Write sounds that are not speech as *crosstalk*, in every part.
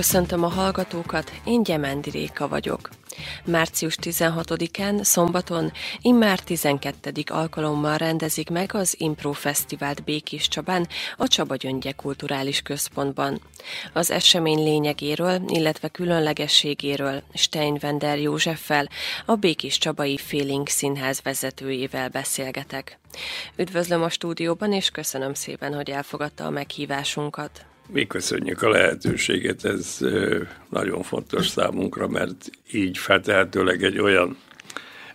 Köszöntöm a hallgatókat, én Gyemendi Réka vagyok. Március 16-án, szombaton, immár 12. alkalommal rendezik meg az Impro Fesztivált Békés Csabán, a Csaba Gyöngye Kulturális Központban. Az esemény lényegéről, illetve különlegességéről Steinwender Józseffel, a Békés Csabai Féling Színház vezetőjével beszélgetek. Üdvözlöm a stúdióban, és köszönöm szépen, hogy elfogadta a meghívásunkat. Mi köszönjük a lehetőséget, ez nagyon fontos számunkra, mert így feltehetőleg egy olyan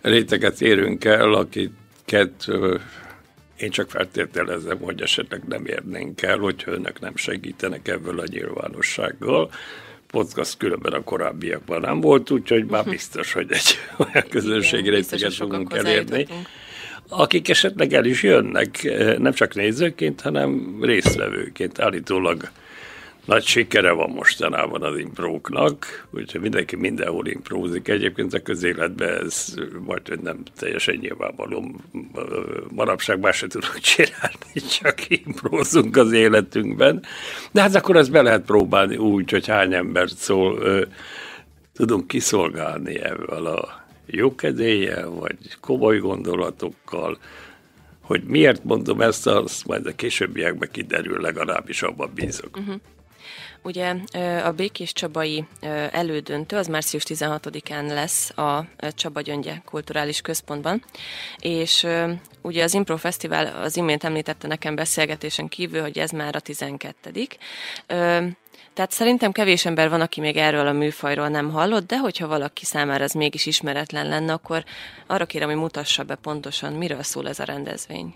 réteget érünk el, akiket én csak feltételezem, hogy esetleg nem érnénk el, hogyha önök nem segítenek ebből a nyilvánossággal. Podcast különben a korábbiakban nem volt, úgyhogy már biztos, hogy egy *laughs* olyan közönségi réteget fogunk elérni akik esetleg el is jönnek, nem csak nézőként, hanem résztvevőként. Állítólag nagy sikere van mostanában az impróknak, úgyhogy mindenki mindenhol imprózik. Egyébként a közéletben ez majd hogy nem teljesen nyilvánvaló. Manapság más se tudok csinálni, csak imprózunk az életünkben. De hát akkor ezt be lehet próbálni úgy, hogy hány embert szól, tudunk kiszolgálni ebből a jókedéllyel, vagy komoly gondolatokkal, hogy miért mondom ezt, azt majd a későbbiekben kiderül, legalábbis abban bízok. Uh-huh. Ugye a Békés Csabai elődöntő az március 16-án lesz a Csaba Gyöngye Kulturális Központban, és ugye az Impro Fesztivál az imént említette nekem beszélgetésen kívül, hogy ez már a 12 tehát szerintem kevés ember van, aki még erről a műfajról nem hallott, de hogyha valaki számára ez mégis ismeretlen lenne, akkor arra kérem, hogy mutassa be pontosan, miről szól ez a rendezvény.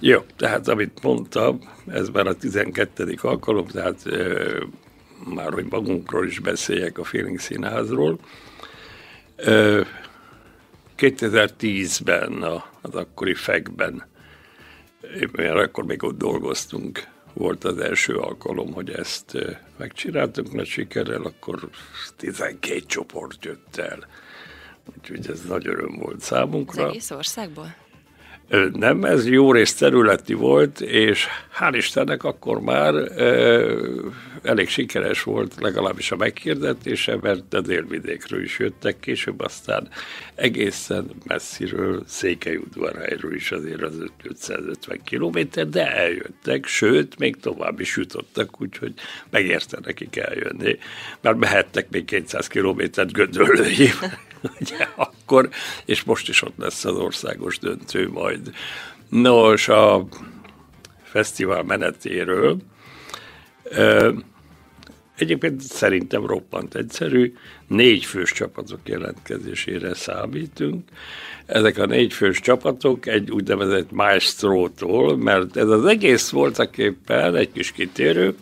Jó, tehát amit mondtam, ez már a 12. alkalom, tehát e, már hogy magunkról is beszéljek a Feeling Színházról. E, 2010-ben az akkori fekben, mert akkor még ott dolgoztunk, volt az első alkalom, hogy ezt megcsináltunk nagy sikerrel, akkor 12 csoport jött el. Úgyhogy ez nagy öröm volt számunkra. Az egész országból? Nem, ez jó rész területi volt, és hál' Istennek akkor már e, elég sikeres volt legalábbis a megkérdetése, mert a délvidékről is jöttek, később aztán egészen messziről, Székelyudvarhelyről is azért az 550 kilométer, de eljöttek, sőt, még tovább is jutottak, úgyhogy megérte nekik eljönni, mert behettek még 200 kilométert Gödöllői, *laughs* ugye akkor, és most is ott lesz az országos döntő majd. Nos, a fesztivál menetéről Egyébként szerintem roppant egyszerű, négy fős csapatok jelentkezésére számítunk. Ezek a négy fős csapatok egy úgynevezett maestrótól, mert ez az egész voltak éppen egy kis kitérő,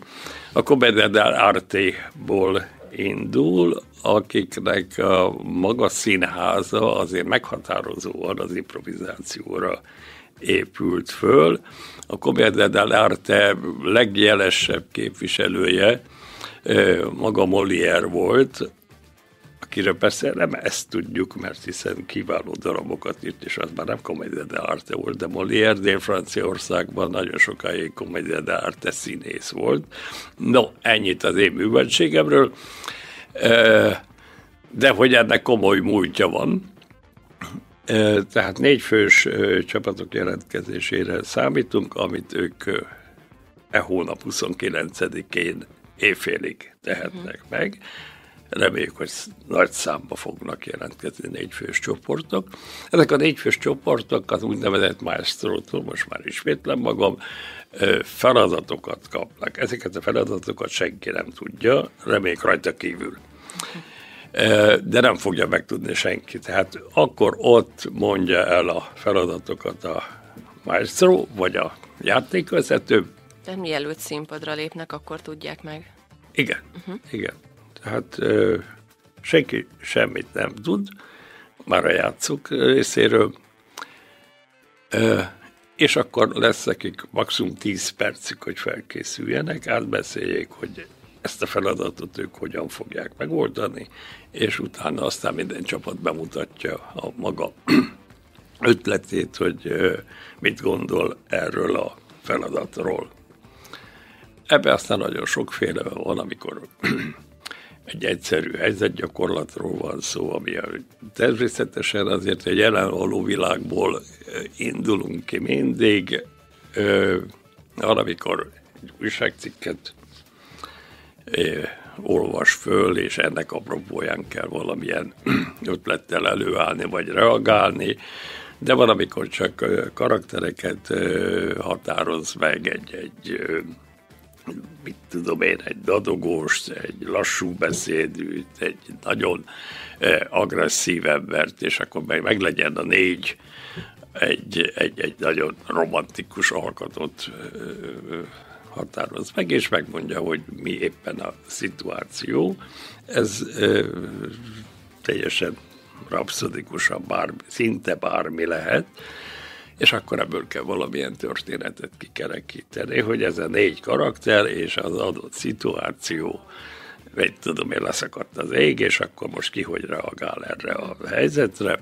a Commedia Arte-ból indul, akiknek a maga színháza azért meghatározóan az improvizációra épült föl. A Commedia dell'arte legjelesebb képviselője maga Molière volt, akire persze nem ezt tudjuk, mert hiszen kiváló darabokat írt, és az már nem Commedia dell'arte volt, de Molière Dél-Franciaországban nagyon sokáig Commedia dell'arte színész volt. No, ennyit az én műveltségemről. De hogy ennek komoly múltja van, tehát négy fős csapatok jelentkezésére számítunk, amit ők e hónap 29-én évfélig tehetnek uh-huh. meg. Reméljük, hogy nagy számba fognak jelentkezni négyfős csoportok. Ezek a négyfős csoportok az úgynevezett maestrótól, most már ismétlem magam, feladatokat kapnak. Ezeket a feladatokat senki nem tudja, reméljük rajta kívül. De nem fogja megtudni senki. Tehát akkor ott mondja el a feladatokat a maestro, vagy a játékvezető, tehát mielőtt színpadra lépnek, akkor tudják meg. Igen, uh-huh. igen. Tehát ö, senki semmit nem tud, már a játszók részéről, és akkor lesz nekik maximum 10 percig, hogy felkészüljenek, átbeszéljék, hogy ezt a feladatot ők hogyan fogják megoldani, és utána aztán minden csapat bemutatja a maga *clears throat* ötletét, hogy mit gondol erről a feladatról. Ebben aztán nagyon sokféle van, amikor egy egyszerű helyzetgyakorlatról van szó, ami természetesen azért egy jelenvaló világból indulunk ki mindig, amikor egy újságcikket olvas föl, és ennek apropóján kell valamilyen *clears throat* ötlettel előállni, vagy reagálni, de van, amikor csak karaktereket határoz meg egy, egy mit tudom én, egy dadogós, egy lassú beszédű, egy nagyon agresszív embert, és akkor meg, meg legyen a négy egy, egy, egy nagyon romantikus alkatot határoz meg, és megmondja, hogy mi éppen a szituáció. Ez teljesen rapszodikusan bármi, szinte bármi lehet, és akkor ebből kell valamilyen történetet kikerekíteni, hogy ez a négy karakter és az adott szituáció, vagy tudom én, leszakadt az ég, és akkor most ki hogy reagál erre a helyzetre.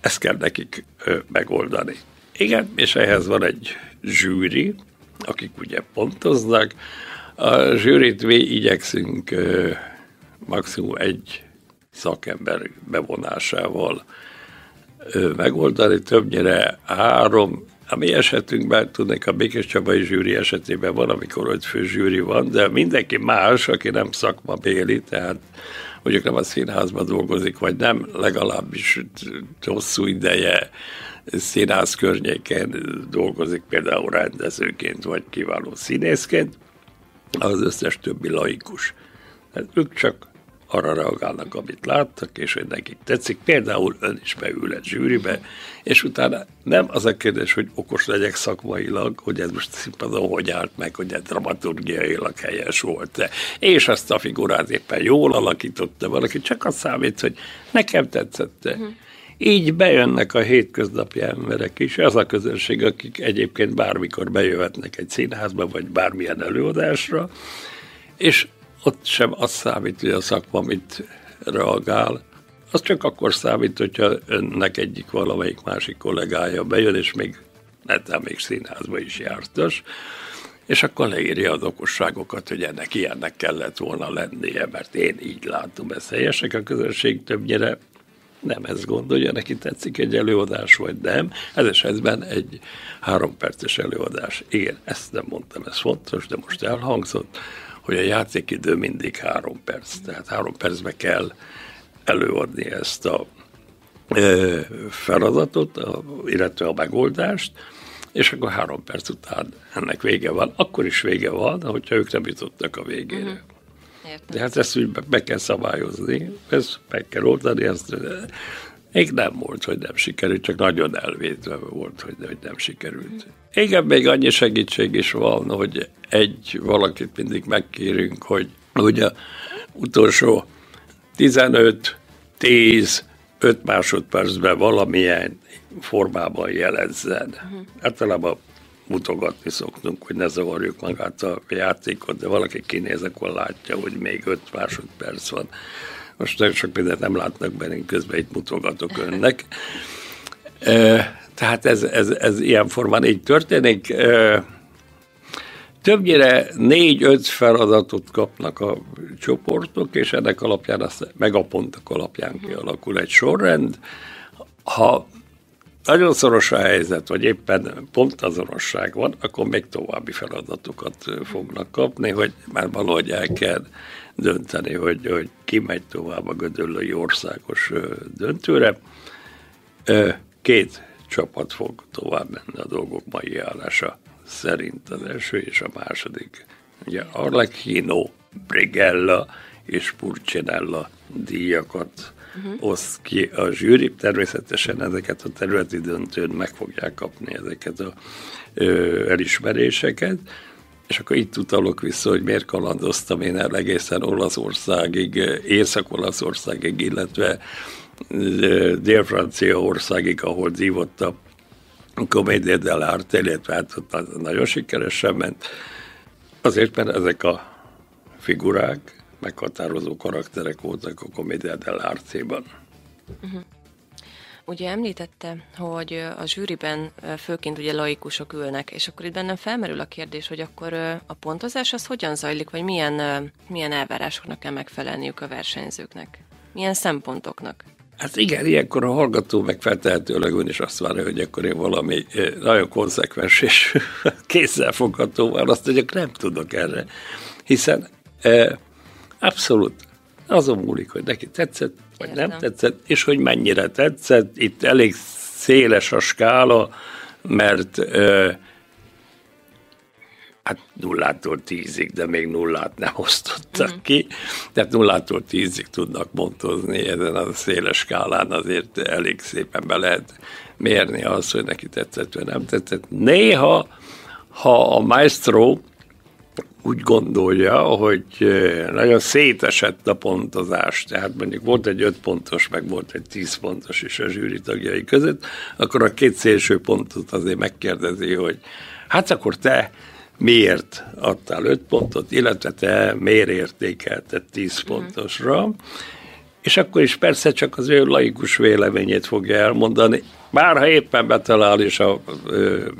Ezt kell nekik megoldani. Igen, és ehhez van egy zsűri, akik ugye pontoznak. A zsűrit mi igyekszünk maximum egy szakember bevonásával megoldani, többnyire három, a mi esetünkben, tudnék, a Békés Csabai zsűri esetében van, amikor öt fő zsűri van, de mindenki más, aki nem szakmabéli, tehát mondjuk nem a színházban dolgozik, vagy nem, legalábbis hosszú ideje színház környéken dolgozik, például rendezőként, vagy kiváló színészként, az összes többi laikus. Hát ők csak arra reagálnak, amit láttak, és hogy nekik tetszik. Például ön is beül egy zsűribe, és utána nem az a kérdés, hogy okos legyek szakmailag, hogy ez most színpadon hogy állt meg, hogy egy dramaturgiailag helyes volt-e, és azt a figurát éppen jól alakította valaki, csak az számít, hogy nekem tetszett Uh-huh. Így bejönnek a hétköznapi emberek is, az a közönség, akik egyébként bármikor bejöhetnek egy színházba, vagy bármilyen előadásra, és ott sem az számít, hogy a szakma mit reagál, az csak akkor számít, hogyha önnek egyik valamelyik másik kollégája bejön, és még netán még színházba is jártas, és akkor leírja az okosságokat, hogy ennek ilyennek kellett volna lennie, mert én így látom, ezt helyesek a közönség többnyire nem ezt gondolja, neki tetszik egy előadás, vagy nem. Ez esetben egy három perces előadás. Igen, ezt nem mondtam, ez fontos, de most elhangzott hogy a játékidő mindig három perc, tehát három percbe kell előadni ezt a feladatot, illetve a megoldást, és akkor három perc után ennek vége van. Akkor is vége van, hogyha ők nem jutottak a végére. Uh-huh. De hát ezt úgy be, be kell szabályozni, ezt meg kell oldani, ezt még nem volt, hogy nem sikerült, csak nagyon elvétve volt, hogy, hogy nem sikerült. Igen, még annyi segítség is van, hogy egy valakit mindig megkérünk, hogy ugye utolsó 15, 10, 5 másodpercben valamilyen formában jelezzen. Uh-huh. Általában mutogatni szoktunk, hogy ne zavarjuk magát a játékot, de valaki kinéz, akkor látja, hogy még 5 másodperc van. Most nagyon sok mindent nem látnak bennünk, közben itt mutogatok önnek. Tehát ez, ez, ez ilyen formán így történik. Többnyire négy-öt feladatot kapnak a csoportok, és ennek alapján, azt, meg a pontok alapján kialakul egy sorrend. Ha nagyon szoros a helyzet, vagy éppen pontazonosság van, akkor még további feladatokat fognak kapni, hogy már valahogy el kell dönteni, hogy, hogy ki megy tovább a Gödöllői országos döntőre. Két csapat fog tovább menni a dolgok mai állása szerint az első és a második. Ugye Arlecchino, Brigella és Purcinella díjakat uh-huh. oszt ki a zsűri. Természetesen ezeket a területi döntőn meg fogják kapni ezeket a ö, elismeréseket. És akkor itt utalok vissza, hogy miért kalandoztam én el egészen Olaszországig, Észak-Olaszországig, illetve Dél-Franciaországig, ahol zívott a Comédia dell'arte, illetve hát ott nagyon sikeresen ment. Azért, mert ezek a figurák meghatározó karakterek voltak a Comédia dell'arte-ban. Uh-huh. Ugye említette, hogy a zsűriben főként ugye laikusok ülnek, és akkor itt bennem felmerül a kérdés, hogy akkor a pontozás az hogyan zajlik, vagy milyen, milyen elvárásoknak kell megfelelniük a versenyzőknek? Milyen szempontoknak? Hát igen, ilyenkor a hallgató meg feltehetőleg ön is azt várja, hogy akkor én valami nagyon konzekvens és *laughs* kézzelfogható választ mondjak, nem tudok erre. Hiszen abszolút azon múlik, hogy neki tetszett, vagy Értem. nem tetszett, és hogy mennyire tetszett. Itt elég széles a skála, mert eh, hát nullától tízig, de még nullát nem osztottak mm. ki, tehát nullától tízig tudnak montozni ezen a széles skálán, azért elég szépen be lehet mérni azt, hogy neki tetszett, vagy nem tetszett. Néha, ha a maestro úgy gondolja, hogy nagyon szétesett a pontozás, tehát mondjuk volt egy 5 pontos, meg volt egy 10 pontos is a zsűri tagjai között, akkor a két szélső pontot azért megkérdezi, hogy hát akkor te miért adtál 5 pontot, illetve te miért értékelted 10 mhm. pontosra, és akkor is persze csak az ő laikus véleményét fogja elmondani, bárha éppen betalál, és a,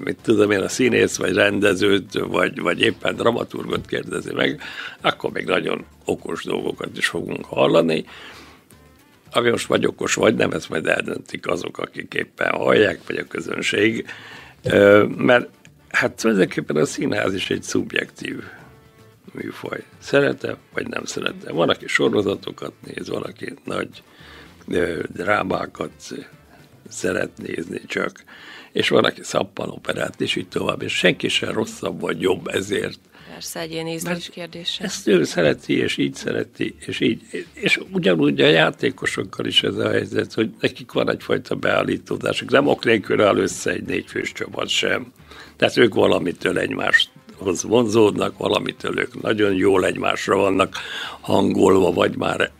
mit tudom én, a színész, vagy rendezőt, vagy, vagy éppen dramaturgot kérdezi meg, akkor még nagyon okos dolgokat is fogunk hallani. Ami most vagy okos, vagy nem, ezt majd eldöntik azok, akik éppen hallják, vagy a közönség. Mert Hát tulajdonképpen a színház is egy szubjektív műfaj. Szeretem, vagy nem szeretem. Van, aki sorozatokat néz, van, aki nagy drámákat szeret nézni csak, és van, aki szappanoperát, és így tovább, és senki sem rosszabb vagy jobb ezért. Persze, egyéni ízlés kérdése. Ezt ő szereti, és így szereti, és így. És ugyanúgy a játékosokkal is ez a helyzet, hogy nekik van egyfajta beállítódásuk. Nem ok nélkül áll össze egy négyfős csapat sem. Tehát ők valamitől egymáshoz vonzódnak, valamitől ők nagyon jól egymásra vannak hangolva, vagy már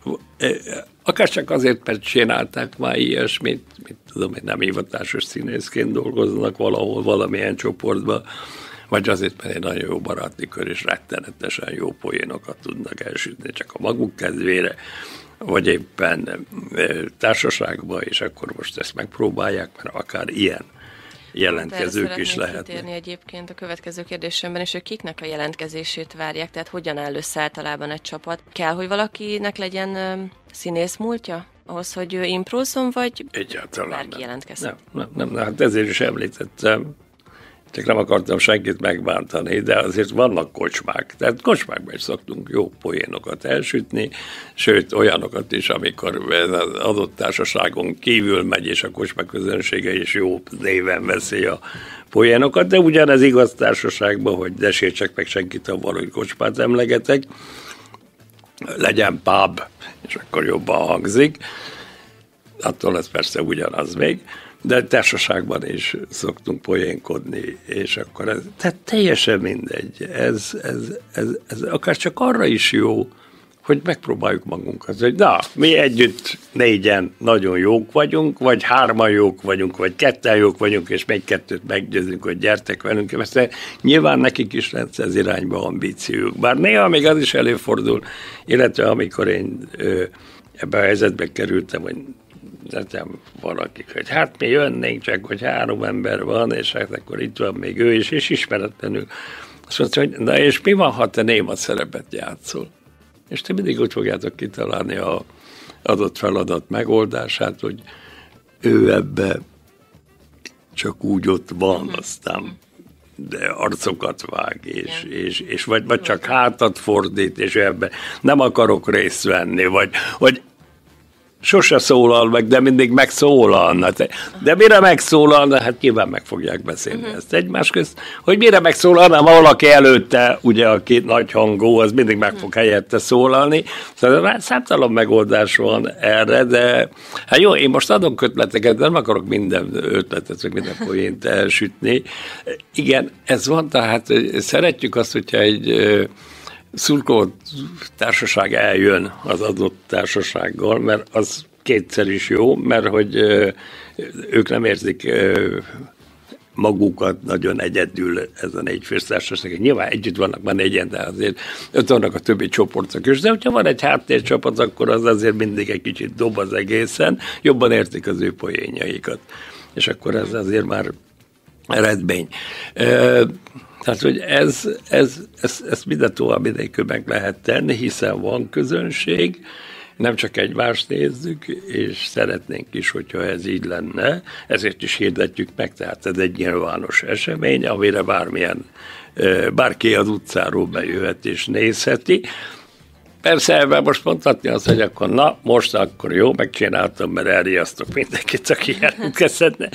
akár csak azért, mert csinálták már ilyesmit, mit tudom, hogy nem hivatásos színészként dolgoznak valahol, valamilyen csoportban, vagy azért, mert egy nagyon jó baráti kör, és rettenetesen jó poénokat tudnak elsütni csak a maguk kedvére, vagy éppen társaságban, és akkor most ezt megpróbálják, mert akár ilyen jelentkezők is lehetnek. Térni egyébként a következő kérdésemben, és hogy kiknek a jelentkezését várják, tehát hogyan áll össze általában egy csapat. Kell, hogy valakinek legyen színész múltja? ahhoz, hogy ő improzzon, vagy Egyáltalán bárki nem. jelentkezhet? Nem, nem, nem, hát ezért is említettem, csak nem akartam senkit megbántani, de azért vannak kocsmák. Tehát kocsmákban is szoktunk jó poénokat elsütni, sőt olyanokat is, amikor az adott társaságon kívül megy, és a kocsma közönsége is jó néven veszi a poénokat, de ugyanez igaz társaságban, hogy ne sértsek meg senkit abban, hogy kocsmát emlegetek, legyen pub, és akkor jobban hangzik. Attól ez persze ugyanaz még de társaságban is szoktunk poénkodni, és akkor ez, tehát teljesen mindegy. Ez, ez, ez, ez akár csak arra is jó, hogy megpróbáljuk magunkat, hogy na, mi együtt négyen nagyon jók vagyunk, vagy hárman jók vagyunk, vagy ketten jók vagyunk, és még kettőt meggyőzünk, hogy gyertek velünk. Persze nyilván nekik is lesz ez irányba ambíciójuk. Bár néha még az is előfordul, illetve amikor én ebbe a helyzetbe kerültem, hogy nekem valakik, hogy hát mi jönnénk, csak hogy három ember van, és hát akkor itt van még ő is, és ismeretlenül. Azt mondta, hogy na és mi van, ha te néma szerepet játszol? És te mindig úgy fogjátok kitalálni a adott feladat megoldását, hogy ő ebbe csak úgy ott van, mhm. aztán de arcokat vág, és, és, és vagy, vagy csak hátat fordít, és ebbe nem akarok részt venni, vagy, vagy sose szólal meg, de mindig megszólalna. De mire megszólalna, hát nyilván meg fogják beszélni uh-huh. ezt egymás közt, hogy mire megszólalna, ha valaki előtte, ugye a két nagy hangú, az mindig meg fog helyette szólalni. Szóval számtalan megoldás van erre, de hát jó, én most adok ötleteket, nem akarok minden ötletet, vagy minden poént elsütni. Igen, ez van, tehát szeretjük azt, hogyha egy szurkoló társaság eljön az adott társasággal, mert az kétszer is jó, mert hogy ők nem érzik magukat nagyon egyedül ez a négy fősztársaság. Nyilván együtt vannak már négyen, de azért ott vannak a többi csoportok is. De hogyha van egy háttércsapat, akkor az azért mindig egy kicsit dob az egészen, jobban értik az ő poénjaikat. És akkor ez azért már eredmény. Tehát, hogy ez, ez, ez, ez minden további nélkül meg lehet tenni, hiszen van közönség, nem csak egymást nézzük, és szeretnénk is, hogyha ez így lenne, ezért is hirdetjük meg, tehát ez egy nyilvános esemény, amire bármilyen, bárki az utcáról bejöhet és nézheti. Persze ebben most mondhatni azt, hogy akkor na, most akkor jó, megcsináltam, mert elriasztok mindenkit, aki jelentkezhetne.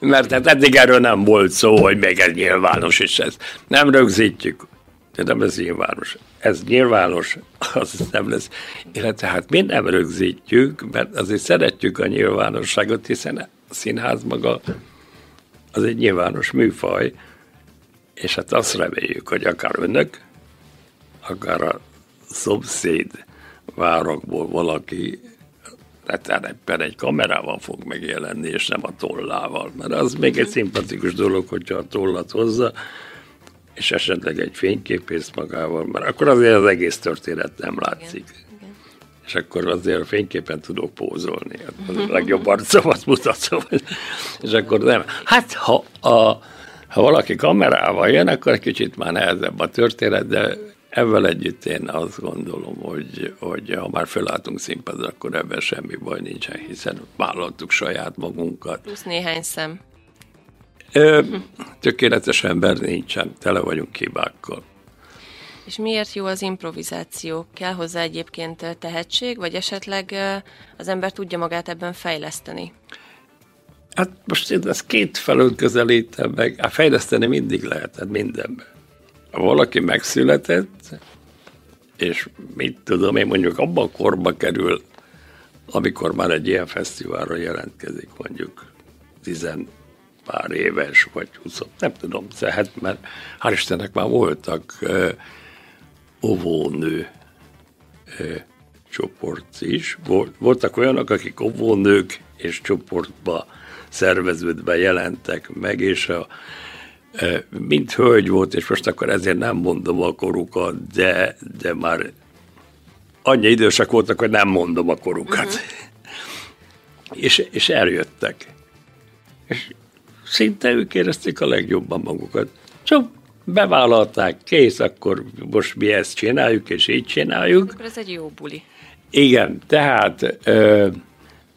Mert hát eddig erről nem volt szó, hogy még ez nyilvános, és ez nem rögzítjük. De nem ez nyilvános. Ez nyilvános, az nem lesz. Illetve hát mi nem rögzítjük, mert azért szeretjük a nyilvánosságot, hiszen a színház maga az egy nyilvános műfaj, és hát azt reméljük, hogy akár önök, akár a szomszéd várakból valaki terepen egy kamerával fog megjelenni, és nem a tollával. Mert az még egy szimpatikus dolog, hogyha a tollat hozza, és esetleg egy fényképész magával, mert akkor azért az egész történet nem látszik. Igen, igen. És akkor azért a fényképen tudok pózolni. Hát az a legjobb arcomat mutatom. És akkor nem. Hát, ha, a, ha valaki kamerával jön, akkor egy kicsit már nehezebb a történet, de ezzel együtt én azt gondolom, hogy, hogy ha már felálltunk színpadra, akkor ebben semmi baj nincsen, hiszen vállaltuk saját magunkat. Plusz néhány szem. Ö, tökéletes ember nincsen, tele vagyunk hibákkal. És miért jó az improvizáció? Kell hozzá egyébként tehetség, vagy esetleg az ember tudja magát ebben fejleszteni? Hát most én ezt két felől közelítem meg, hát fejleszteni mindig lehet, hát mindenben. Valaki megszületett, és mit tudom én, mondjuk abban a korba kerül, amikor már egy ilyen fesztiválra jelentkezik, mondjuk tizen pár éves, vagy 20, nem tudom, tehát mert hál' Istennek már voltak uh, óvónő uh, csoport is. Voltak olyanok, akik óvónők és csoportba szerveződve jelentek meg, és a, mint hölgy volt, és most akkor ezért nem mondom a korukat, de, de már annyi idősek voltak, hogy nem mondom a korukat. Uh-huh. és, és eljöttek. És szinte ők érezték a legjobban magukat. Csak bevállalták, kész, akkor most mi ezt csináljuk, és így csináljuk. Akkor ez egy jó buli. Igen, tehát ö,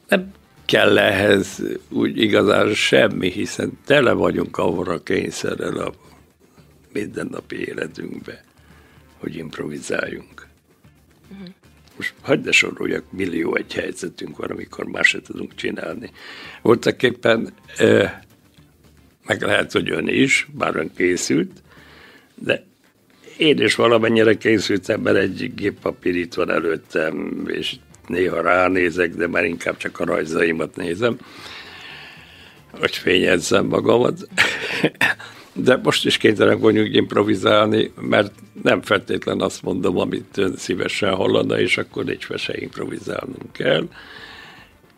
nem kell ehhez úgy igazán semmi, hiszen tele vagyunk arra kényszerrel a mindennapi életünkbe, hogy improvizáljunk. Uh-huh. Most hagyd ne soroljak, millió egy helyzetünk van, amikor más se tudunk csinálni. Voltak éppen meg lehet, hogy ön is, bár ön készült, de én is valamennyire készültem, mert egy géppapír itt van előttem, és néha ránézek, de már inkább csak a rajzaimat nézem, hogy fényezzem magamat. *laughs* De most is kénytelen vagyunk improvizálni, mert nem feltétlen azt mondom, amit ön szívesen hallana, és akkor egy se improvizálnunk kell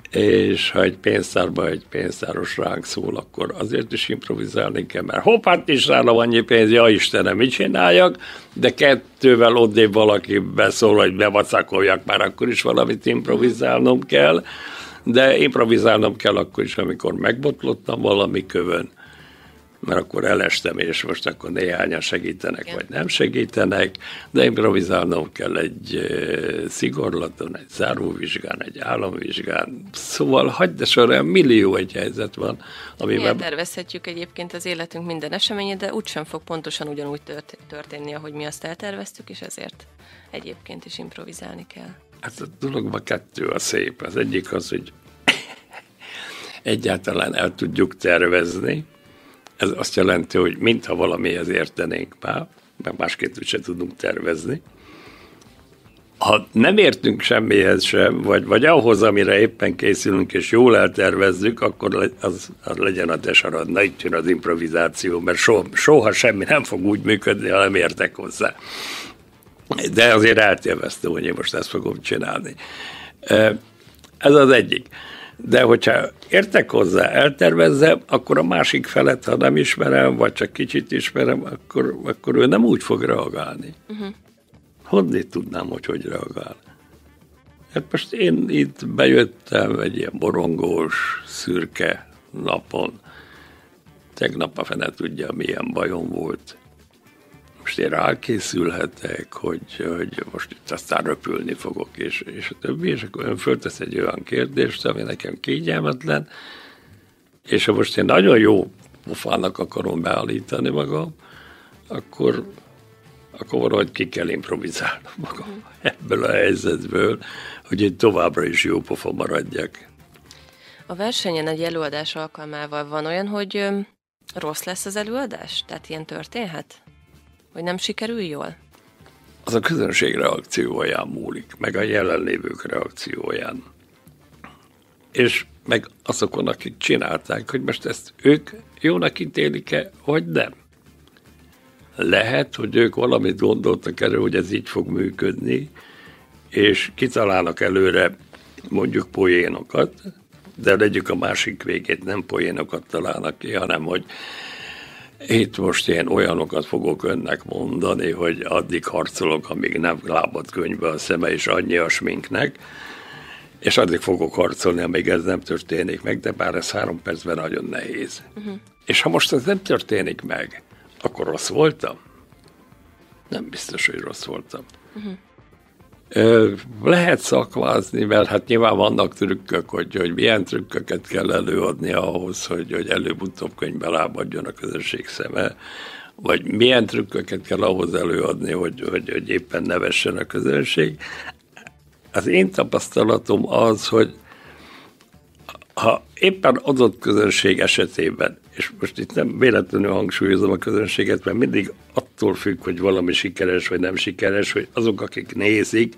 és ha egy pénztárba egy pénztáros ránk szól, akkor azért is improvizálni kell, mert hopp, hát is nálam annyi pénz, ja Istenem, mit csináljak, de kettővel odébb valaki beszól, hogy bevacakoljak, már akkor is valamit improvizálnom kell, de improvizálnom kell akkor is, amikor megbotlottam valami kövön, mert akkor elestem, és most akkor néhányan segítenek, Igen. vagy nem segítenek, de improvizálnom kell egy szigorlaton, egy záróvizsgán, egy államvizsgán. Szóval hagyd de során millió egy helyzet van. Amiben... Milyen tervezhetjük egyébként az életünk minden eseményét, de úgysem fog pontosan ugyanúgy tört- történni, ahogy mi azt elterveztük, és ezért egyébként is improvizálni kell. Hát a dologban kettő a szép. Az egyik az, hogy *coughs* egyáltalán el tudjuk tervezni, ez azt jelenti, hogy mintha valamihez értenénk már, mert másképp sem tudunk tervezni. Ha nem értünk semmihez sem, vagy, vagy ahhoz, amire éppen készülünk, és jól eltervezzük, akkor az, az legyen a desarad. Na itt jön az improvizáció, mert soha, soha semmi nem fog úgy működni, ha nem értek hozzá. De azért elterveztem, hogy én most ezt fogom csinálni. Ez az egyik. De hogyha értek hozzá, eltervezzem, akkor a másik felet, ha nem ismerem, vagy csak kicsit ismerem, akkor, akkor ő nem úgy fog reagálni. Uh-huh. Honnan tudnám, hogy hogy reagál? Hát most én itt bejöttem egy ilyen borongós, szürke napon. Tegnap a fene tudja, milyen bajom volt. Most én rákészülhetek, hogy, hogy most itt aztán röpülni fogok, és, és a többi, és akkor ön föltesz egy olyan kérdést, ami nekem kényelmetlen, és ha most én nagyon jó pofának akarom beállítani magam, akkor akkor valahogy ki kell improvizálnom magam ebből a helyzetből, hogy én továbbra is jó pofa maradjak. A versenyen egy előadás alkalmával van olyan, hogy rossz lesz az előadás? Tehát ilyen történhet? Hogy nem sikerül jól? Az a közönség reakcióján múlik, meg a jelenlévők reakcióján. És meg azokon, akik csinálták, hogy most ezt ők jónak ítélik-e, vagy nem. Lehet, hogy ők valamit gondoltak erről, hogy ez így fog működni, és kitalálnak előre mondjuk poénokat, de legyük a másik végét, nem poénokat találnak ki, hanem hogy itt most én olyanokat fogok önnek mondani, hogy addig harcolok, amíg nem lábad könyvbe a szeme, és annyi a sminknek, és addig fogok harcolni, amíg ez nem történik meg, de bár ez három percben nagyon nehéz. Uh-huh. És ha most ez nem történik meg, akkor rossz voltam? Nem biztos, hogy rossz voltam. Uh-huh. Lehet szakmázni, mert hát nyilván vannak trükkök, hogy, hogy milyen trükköket kell előadni ahhoz, hogy, hogy előbb-utóbb könyvbe lábadjon a közösség szeme, vagy milyen trükköket kell ahhoz előadni, hogy, hogy, hogy éppen nevessen a közönség. Az én tapasztalatom az, hogy ha éppen adott közönség esetében, és most itt nem véletlenül hangsúlyozom a közönséget, mert mindig attól függ, hogy valami sikeres vagy nem sikeres, hogy azok, akik nézik,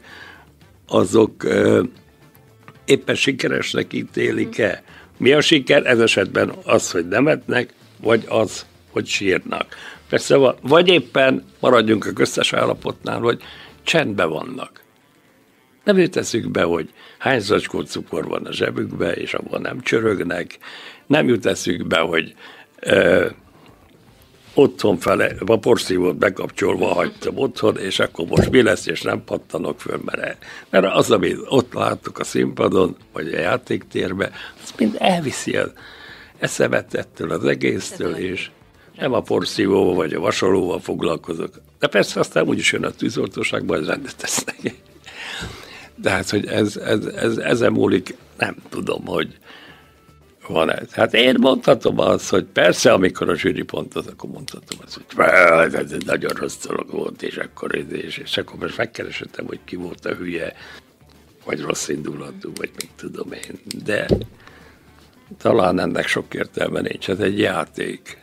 azok ö, éppen sikeresnek ítélik-e. Mi a siker? Ez esetben az, hogy nemetnek, vagy az, hogy sírnak. Persze, vagy éppen maradjunk a köztes állapotnál, hogy csendben vannak. Nem jut be, hogy hány zacskó cukor van a zsebükbe, és abban nem csörögnek. Nem jut eszükbe, hogy ö, otthon fele, a porszívót bekapcsolva hagytam otthon, és akkor most mi lesz, és nem pattanok föl, mert, mert az, amit ott látok a színpadon, vagy a játéktérbe, az mind elviszi az eszemet ettől az egésztől, és nem a porszívóval vagy a vasalóval foglalkozok. De persze aztán úgyis jön a tűzoltóságban, ez rendet tesznek. De hát, hogy ez, ez, ez, ezen múlik, nem tudom, hogy van ez. Hát én mondhatom azt, hogy persze, amikor a zsűri pontoz, akkor mondhatom azt, hogy ez egy nagyon rossz dolog volt, és akkor, és, és akkor most megkeresítem, hogy ki volt a hülye, vagy rossz indulatú, vagy mit tudom én. De talán ennek sok értelme nincs, ez egy játék.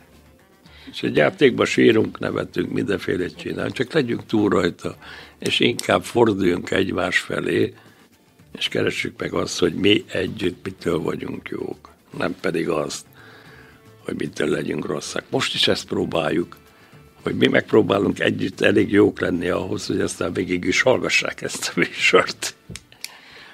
És egy játékban sírunk, nevetünk, mindenféle csinálunk, csak legyünk túl rajta, és inkább forduljunk egymás felé, és keressük meg azt, hogy mi együtt mitől vagyunk jók, nem pedig azt, hogy mitől legyünk rosszak. Most is ezt próbáljuk, hogy mi megpróbálunk együtt elég jók lenni ahhoz, hogy aztán végig is hallgassák ezt a műsort.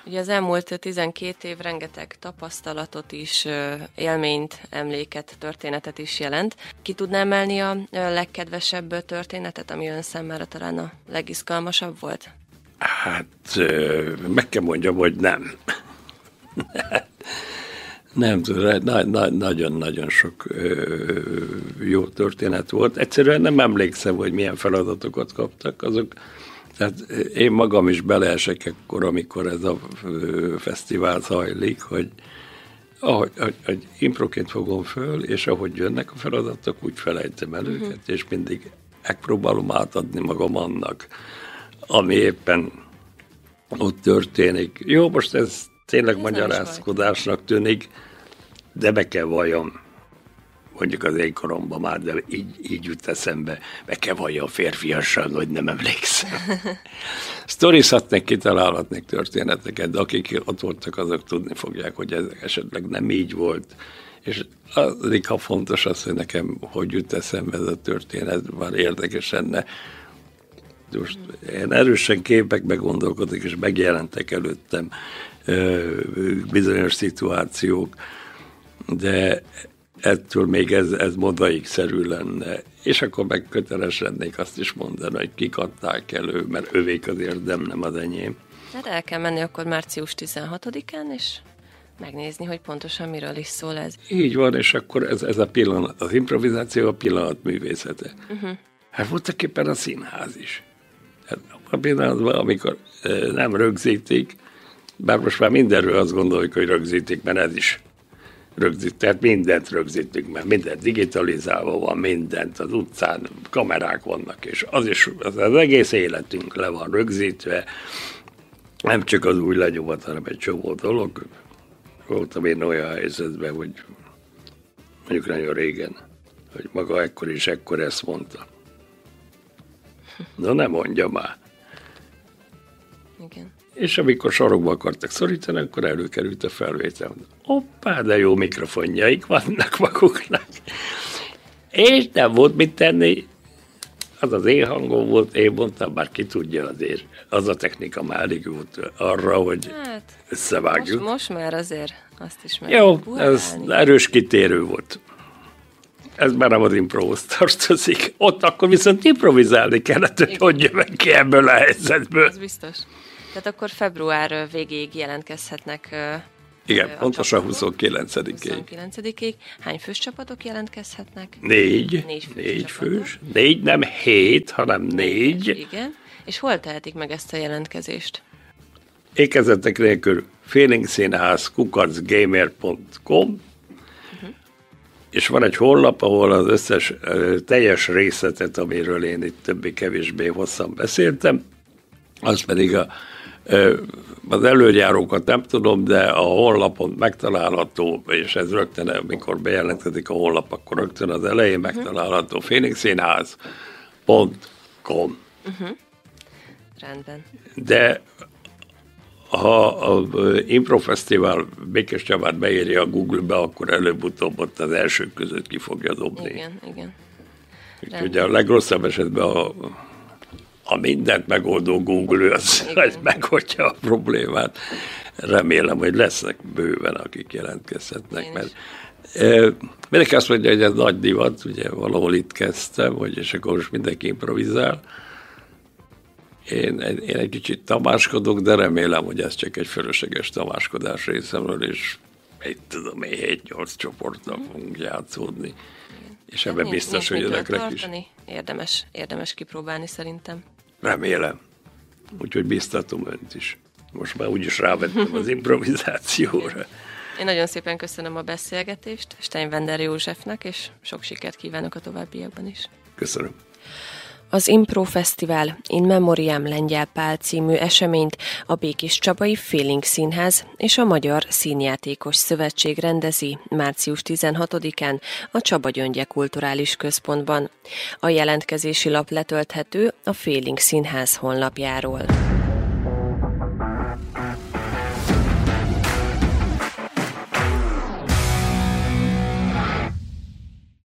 Ugye az elmúlt 12 év rengeteg tapasztalatot is, élményt, emléket, történetet is jelent. Ki tudná emelni a legkedvesebb történetet, ami ön számára talán a legizgalmasabb volt? Hát, meg kell mondjam, hogy nem. *laughs* Nem nagyon-nagyon sok jó történet volt. Egyszerűen nem emlékszem, hogy milyen feladatokat kaptak. Azok tehát én magam is beleesek ekkor, amikor ez a fesztivál zajlik, hogy ahogy, hogy, hogy improként fogom föl, és ahogy jönnek a feladatok, úgy felejtem el uh-huh. őket, és mindig megpróbálom átadni magam annak, ami éppen ott történik. Jó, most ez tényleg ez magyarázkodásnak tűnik, de be kell valljam, mondjuk az én koromban már, de így, így jut eszembe, be kell valljam a férfiasság, hogy nem emlékszem. *laughs* Sztorizhatnék, kitalálhatnék történeteket, de akik ott voltak, azok tudni fogják, hogy ez esetleg nem így volt. És az, ha fontos az, hogy nekem hogy jut eszembe ez a történet, már érdekes lenne. Most én erősen képekbe gondolkodik, és megjelentek előttem bizonyos szituációk, de ettől még ez, ez modaikszerű lenne. És akkor meg köteles lennék azt is mondani, hogy kik adták elő, mert övék az érdem, nem az enyém. Hát el kell menni akkor március 16-án, és megnézni, hogy pontosan miről is szól ez. Így van, és akkor ez, ez a pillanat, az improvizáció a pillanat művészete. Uh-huh. Hát voltak éppen a színház is. Hát a pillanatban, amikor e, nem rögzítik, bár most már mindenről azt gondoljuk, hogy rögzítik, mert ez is rögzít, tehát mindent rögzítünk, mert mindent digitalizálva van, mindent az utcán, kamerák vannak, és az is, az, az egész életünk le van rögzítve, nem csak az új lenyomat, hanem egy csomó dolog. Voltam én olyan helyzetben, hogy mondjuk nagyon régen, hogy maga ekkor és ekkor ezt mondta. Na nem mondja már. Igen. És amikor sorokba akartak szorítani, akkor előkerült a felvétel. Hoppá, de jó mikrofonjaik vannak maguknak. És nem volt mit tenni, az az én hangom volt, én mondtam, bár ki tudja azért, az a technika már elég volt arra, hogy hát, összevágjuk. Most, most már azért azt is meg. Jó, ez erős kitérő volt. Ez már nem az improhoz tartozik. Ott akkor viszont improvizálni kellett, hogy hogy jövök ki ebből a helyzetből. Ez biztos. Tehát akkor február végéig jelentkezhetnek igen, a pontosan 29-ig. 29-ig. Hány fős csapatok jelentkezhetnek? Négy. Négy fős. Négy, fős. négy nem hét, hanem négy. négy. Igen. És hol tehetik meg ezt a jelentkezést? Ékezetek nélkül félingszínház kukacgamer.com uh-huh. és van egy honlap, ahol az összes teljes részletet, amiről én itt többé-kevésbé hosszan beszéltem, az pedig a az előjárókat nem tudom, de a honlapon megtalálható, és ez rögtön, amikor bejelentkezik a honlap, akkor rögtön az elején uh-huh. megtalálható phoenixszínház.com uh-huh. Rendben. De ha a Impro Fesztivál Békés Csabát beírja a Google-be, akkor előbb-utóbb ott az elsők között ki fogja dobni. Igen, igen. Úgyhogy a legrosszabb esetben a a mindent megoldó Google az, az megoldja a problémát. Remélem, hogy lesznek bőven, akik jelentkezhetnek, mert e, mindenki azt mondja, hogy ez nagy divat, ugye valahol itt kezdtem, hogy és akkor most mindenki improvizál. Én, én egy kicsit tamáskodok, de remélem, hogy ez csak egy fölösleges tamáskodás részemről, és egy tudom én, 7-8 csoporttal fogunk játszódni. És ebben biztos, hogy önöknek is. Érdemes, érdemes kipróbálni szerintem. Remélem. Úgyhogy biztatom önt is. Most már úgyis rávettem az *laughs* improvizációra. Én nagyon szépen köszönöm a beszélgetést Steinwender Józsefnek, és sok sikert kívánok a továbbiakban is. Köszönöm. Az Impro Fesztivál In Memoriam Lengyel Pál című eseményt a Békés Csabai Féling Színház és a Magyar Színjátékos Szövetség rendezi március 16-án a Csaba Gyöngye Kulturális Központban. A jelentkezési lap letölthető a Féling Színház honlapjáról.